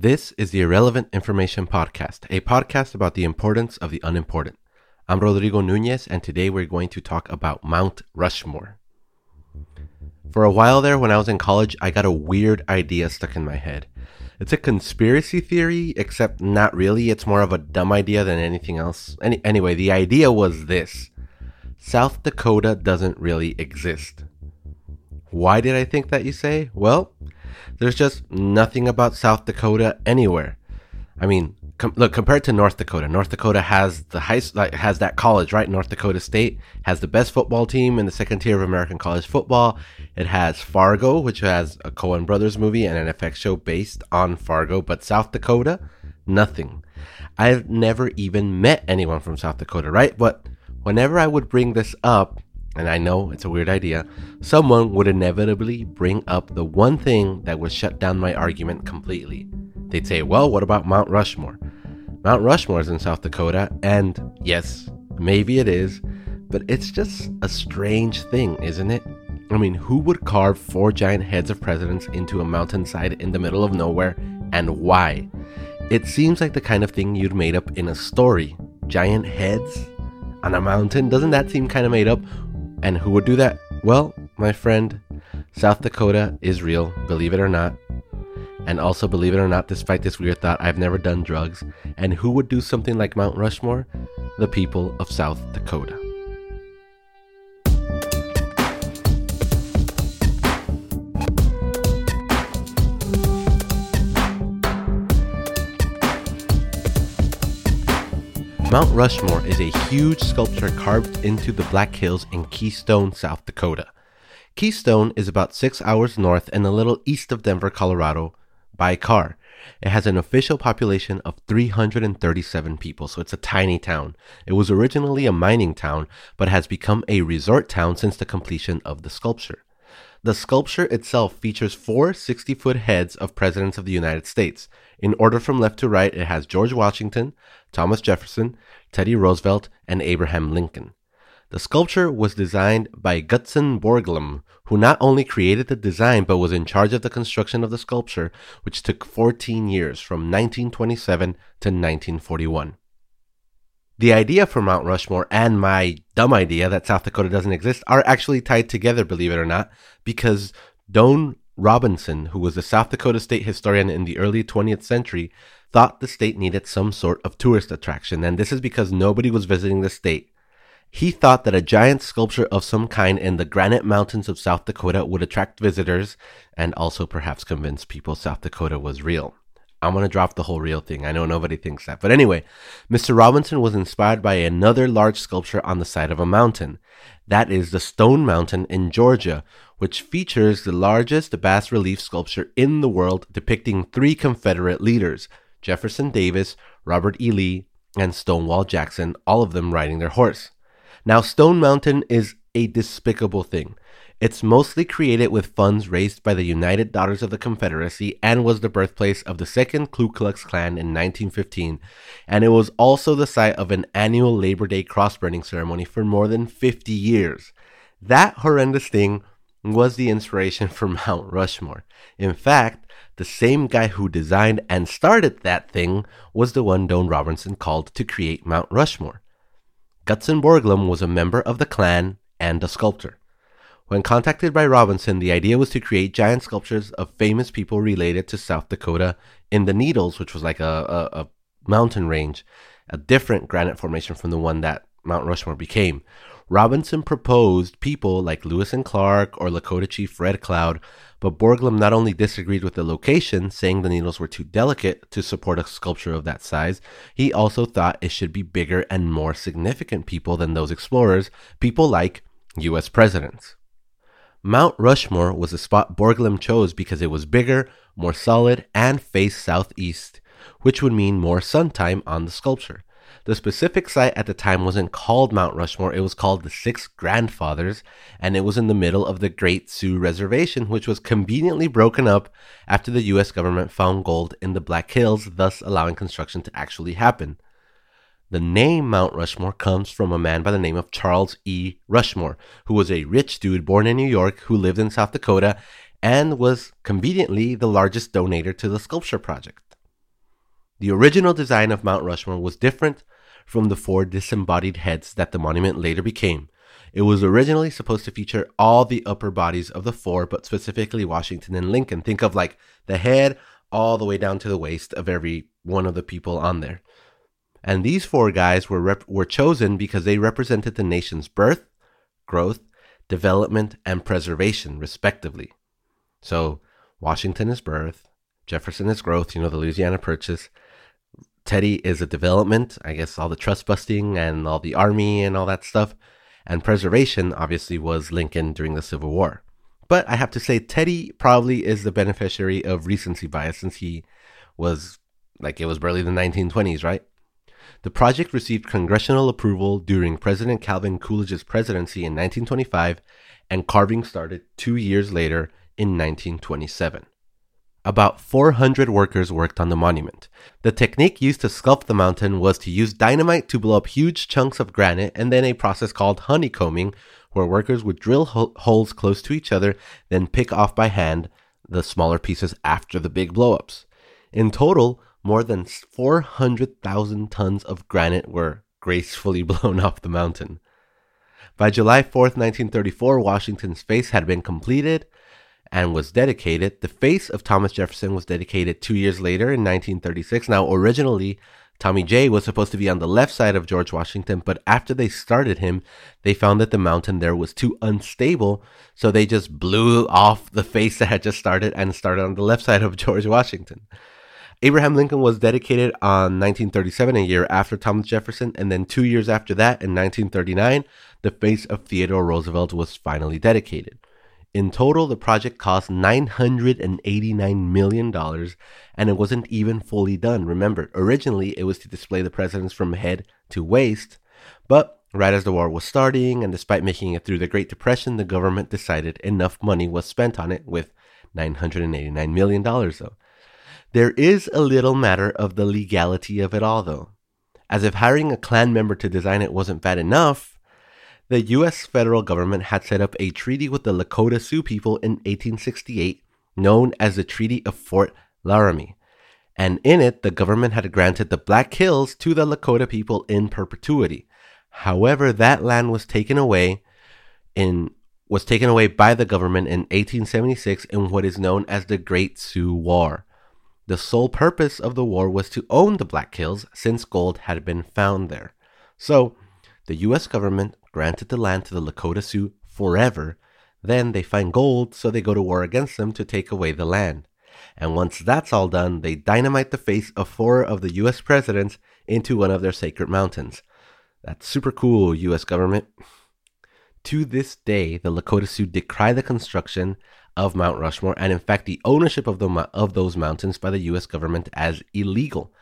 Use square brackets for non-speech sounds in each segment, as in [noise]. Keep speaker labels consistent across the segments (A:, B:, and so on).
A: This is the Irrelevant Information Podcast, a podcast about the importance of the unimportant. I'm Rodrigo Nunez, and today we're going to talk about Mount Rushmore. For a while there, when I was in college, I got a weird idea stuck in my head. It's a conspiracy theory, except not really. It's more of a dumb idea than anything else. Any- anyway, the idea was this South Dakota doesn't really exist. Why did I think that, you say? Well, there's just nothing about South Dakota anywhere. I mean, com- look, compared to North Dakota, North Dakota has the high, like, has that college, right? North Dakota State has the best football team in the second tier of American college football. It has Fargo, which has a Coen Brothers movie and an FX show based on Fargo, but South Dakota, nothing. I've never even met anyone from South Dakota, right? But whenever I would bring this up, and I know it's a weird idea, someone would inevitably bring up the one thing that would shut down my argument completely. They'd say, well, what about Mount Rushmore? Mount Rushmore is in South Dakota, and yes, maybe it is, but it's just a strange thing, isn't it? I mean, who would carve four giant heads of presidents into a mountainside in the middle of nowhere, and why? It seems like the kind of thing you'd made up in a story. Giant heads on a mountain? Doesn't that seem kind of made up? And who would do that? Well, my friend, South Dakota is real, believe it or not. And also, believe it or not, despite this weird thought, I've never done drugs. And who would do something like Mount Rushmore? The people of South Dakota. Mount Rushmore is a huge sculpture carved into the Black Hills in Keystone, South Dakota. Keystone is about six hours north and a little east of Denver, Colorado, by car. It has an official population of 337 people, so it's a tiny town. It was originally a mining town, but has become a resort town since the completion of the sculpture. The sculpture itself features four 60 foot heads of presidents of the United States. In order from left to right, it has George Washington, Thomas Jefferson, Teddy Roosevelt, and Abraham Lincoln. The sculpture was designed by Gutzon Borglum, who not only created the design but was in charge of the construction of the sculpture, which took 14 years from 1927 to 1941. The idea for Mount Rushmore and my dumb idea that South Dakota doesn't exist are actually tied together, believe it or not, because Doane Robinson, who was a South Dakota state historian in the early 20th century, thought the state needed some sort of tourist attraction, and this is because nobody was visiting the state. He thought that a giant sculpture of some kind in the granite mountains of South Dakota would attract visitors and also perhaps convince people South Dakota was real. I'm going to drop the whole real thing. I know nobody thinks that. But anyway, Mr. Robinson was inspired by another large sculpture on the side of a mountain. That is the Stone Mountain in Georgia, which features the largest bas relief sculpture in the world depicting three Confederate leaders Jefferson Davis, Robert E. Lee, and Stonewall Jackson, all of them riding their horse. Now, Stone Mountain is a despicable thing. It's mostly created with funds raised by the United Daughters of the Confederacy and was the birthplace of the second Ku Klux Klan in 1915. And it was also the site of an annual Labor Day cross burning ceremony for more than 50 years. That horrendous thing was the inspiration for [laughs] Mount Rushmore. In fact, the same guy who designed and started that thing was the one Doane Robinson called to create Mount Rushmore. Gutzon Borglum was a member of the Klan and a sculptor. When contacted by Robinson, the idea was to create giant sculptures of famous people related to South Dakota in the Needles, which was like a, a, a mountain range, a different granite formation from the one that Mount Rushmore became. Robinson proposed people like Lewis and Clark or Lakota Chief Red Cloud, but Borglum not only disagreed with the location, saying the needles were too delicate to support a sculpture of that size, he also thought it should be bigger and more significant people than those explorers, people like US presidents. Mount Rushmore was the spot Borglum chose because it was bigger, more solid, and faced southeast, which would mean more sun time on the sculpture. The specific site at the time wasn't called Mount Rushmore, it was called the Six Grandfathers, and it was in the middle of the Great Sioux Reservation, which was conveniently broken up after the US government found gold in the Black Hills, thus allowing construction to actually happen. The name Mount Rushmore comes from a man by the name of Charles E. Rushmore, who was a rich dude born in New York who lived in South Dakota and was conveniently the largest donator to the sculpture project. The original design of Mount Rushmore was different from the four disembodied heads that the monument later became. It was originally supposed to feature all the upper bodies of the four, but specifically Washington and Lincoln. Think of like the head all the way down to the waist of every one of the people on there. And these four guys were rep- were chosen because they represented the nation's birth, growth, development, and preservation, respectively. So Washington is birth, Jefferson is growth, you know, the Louisiana Purchase. Teddy is a development, I guess all the trust busting and all the army and all that stuff. And preservation obviously was Lincoln during the Civil War. But I have to say, Teddy probably is the beneficiary of recency bias since he was like it was barely the 1920s, right? The project received congressional approval during President Calvin Coolidge's presidency in 1925, and carving started two years later in 1927. About 400 workers worked on the monument. The technique used to sculpt the mountain was to use dynamite to blow up huge chunks of granite and then a process called honeycombing, where workers would drill ho- holes close to each other, then pick off by hand the smaller pieces after the big blowups. In total, more than 400,000 tons of granite were gracefully [laughs] blown off the mountain. By July 4th, 1934, Washington's face had been completed and was dedicated. The face of Thomas Jefferson was dedicated two years later in 1936. Now, originally, Tommy J was supposed to be on the left side of George Washington, but after they started him, they found that the mountain there was too unstable, so they just blew off the face that had just started and started on the left side of George Washington. Abraham Lincoln was dedicated on 1937, a year after Thomas Jefferson, and then two years after that, in 1939, the face of Theodore Roosevelt was finally dedicated. In total, the project cost $989 million, and it wasn't even fully done. Remember, originally it was to display the presidents from head to waist, but right as the war was starting, and despite making it through the Great Depression, the government decided enough money was spent on it with $989 million, though. There is a little matter of the legality of it all, though. As if hiring a Klan member to design it wasn't bad enough, the US federal government had set up a treaty with the Lakota Sioux people in 1868, known as the Treaty of Fort Laramie. And in it, the government had granted the Black Hills to the Lakota people in perpetuity. However, that land was taken away in was taken away by the government in 1876 in what is known as the Great Sioux War. The sole purpose of the war was to own the Black Hills since gold had been found there. So, the US government granted the land to the Lakota Sioux forever. Then they find gold, so they go to war against them to take away the land. And once that's all done, they dynamite the face of four of the US presidents into one of their sacred mountains. That's super cool, US government. To this day, the Lakota Sioux decry the construction of Mount Rushmore, and in fact, the ownership of the of those mountains by the U.S. government as illegal.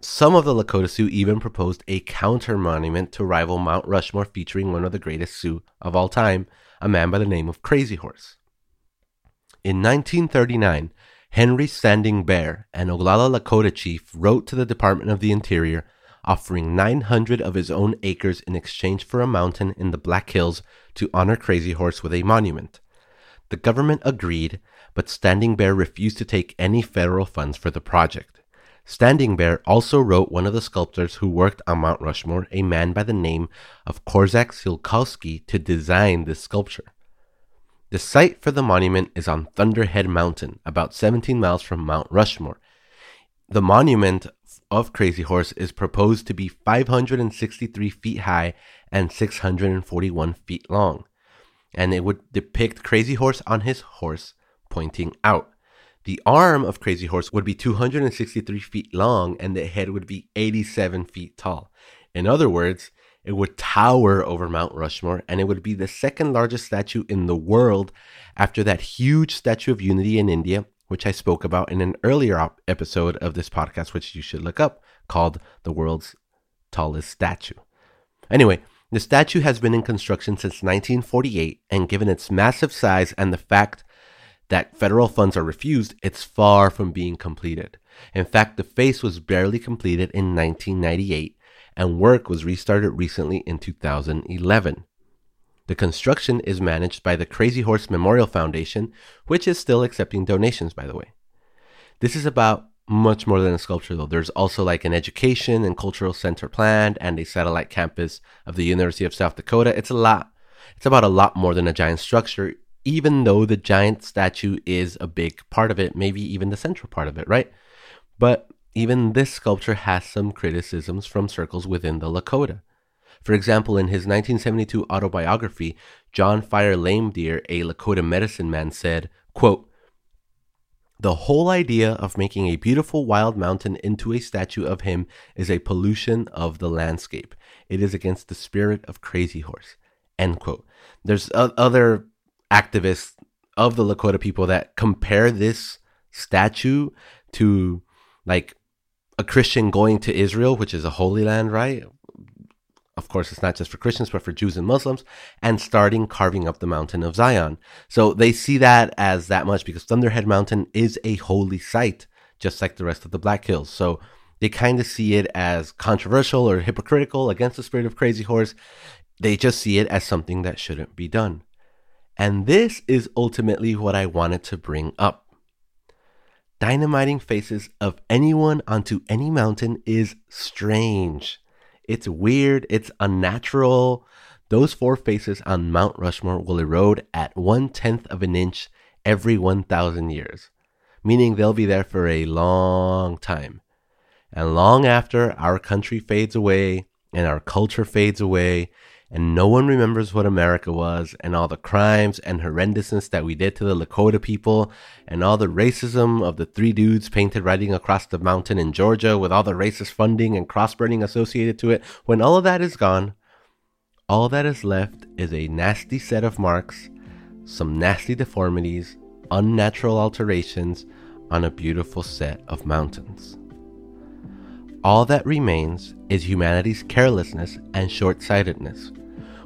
A: Some of the Lakota Sioux even proposed a counter monument to rival Mount Rushmore, featuring one of the greatest Sioux of all time, a man by the name of Crazy Horse. In 1939, Henry Standing Bear, an Oglala Lakota chief, wrote to the Department of the Interior offering 900 of his own acres in exchange for a mountain in the Black Hills to honor Crazy Horse with a monument. The government agreed, but Standing Bear refused to take any federal funds for the project. Standing Bear also wrote one of the sculptors who worked on Mount Rushmore, a man by the name of Korczak Ziolkowski, to design this sculpture. The site for the monument is on Thunderhead Mountain, about 17 miles from Mount Rushmore. The monument of Crazy Horse is proposed to be 563 feet high and 641 feet long and it would depict Crazy Horse on his horse pointing out. The arm of Crazy Horse would be 263 feet long and the head would be 87 feet tall. In other words, it would tower over Mount Rushmore and it would be the second largest statue in the world after that huge Statue of Unity in India, which I spoke about in an earlier episode of this podcast, which you should look up, called The World's Tallest Statue. Anyway, the statue has been in construction since 1948, and given its massive size and the fact that federal funds are refused, it's far from being completed. In fact, the face was barely completed in 1998, and work was restarted recently in 2011. The construction is managed by the Crazy Horse Memorial Foundation, which is still accepting donations, by the way. This is about much more than a sculpture though. There's also like an education and cultural center planned and a satellite campus of the University of South Dakota. It's a lot. It's about a lot more than a giant structure, even though the giant statue is a big part of it, maybe even the central part of it, right? But even this sculpture has some criticisms from circles within the Lakota. For example, in his 1972 autobiography, John Fire Lame Deer, a Lakota medicine man, said, quote, the whole idea of making a beautiful wild mountain into a statue of him is a pollution of the landscape. It is against the spirit of Crazy Horse. End quote. There's other activists of the Lakota people that compare this statue to like a Christian going to Israel, which is a holy land, right? Of course, it's not just for Christians, but for Jews and Muslims, and starting carving up the mountain of Zion. So they see that as that much because Thunderhead Mountain is a holy site, just like the rest of the Black Hills. So they kind of see it as controversial or hypocritical against the spirit of Crazy Horse. They just see it as something that shouldn't be done. And this is ultimately what I wanted to bring up. Dynamiting faces of anyone onto any mountain is strange. It's weird, it's unnatural. Those four faces on Mount Rushmore will erode at one tenth of an inch every 1,000 years, meaning they'll be there for a long time. And long after our country fades away and our culture fades away and no one remembers what America was and all the crimes and horrendousness that we did to the Lakota people and all the racism of the three dudes painted riding across the mountain in Georgia with all the racist funding and cross burning associated to it. When all of that is gone, all that is left is a nasty set of marks, some nasty deformities, unnatural alterations on a beautiful set of mountains. All that remains is humanity's carelessness and short sightedness.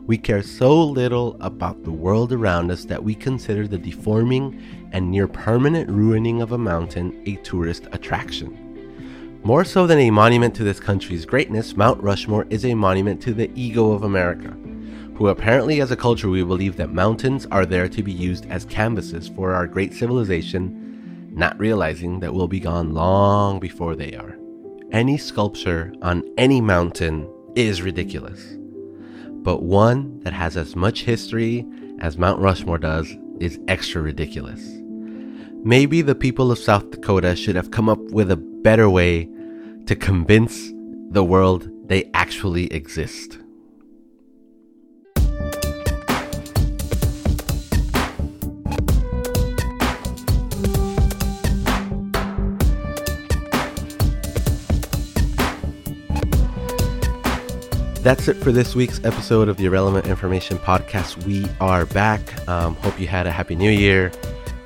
A: We care so little about the world around us that we consider the deforming and near permanent ruining of a mountain a tourist attraction. More so than a monument to this country's greatness, Mount Rushmore is a monument to the ego of America, who apparently, as a culture, we believe that mountains are there to be used as canvases for our great civilization, not realizing that we'll be gone long before they are any sculpture on any mountain is ridiculous. But one that has as much history as Mount Rushmore does is extra ridiculous. Maybe the people of South Dakota should have come up with a better way to convince the world they actually exist. That's it for this week's episode of the Irrelevant Information Podcast. We are back. Um, hope you had a happy new year.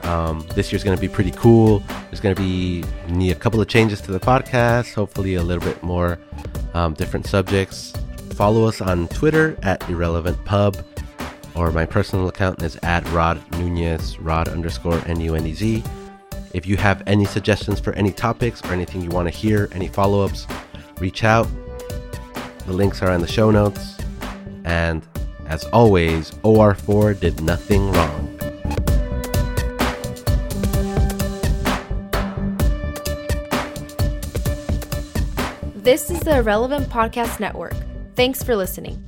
A: Um, this year's going to be pretty cool. There's going to be a couple of changes to the podcast, hopefully, a little bit more um, different subjects. Follow us on Twitter at Irrelevant Pub, or my personal account is at Rod Nunez, Rod underscore N U N E Z. If you have any suggestions for any topics or anything you want to hear, any follow ups, reach out. The links are in the show notes. And as always, OR4 did nothing wrong.
B: This is the Irrelevant Podcast Network. Thanks for listening.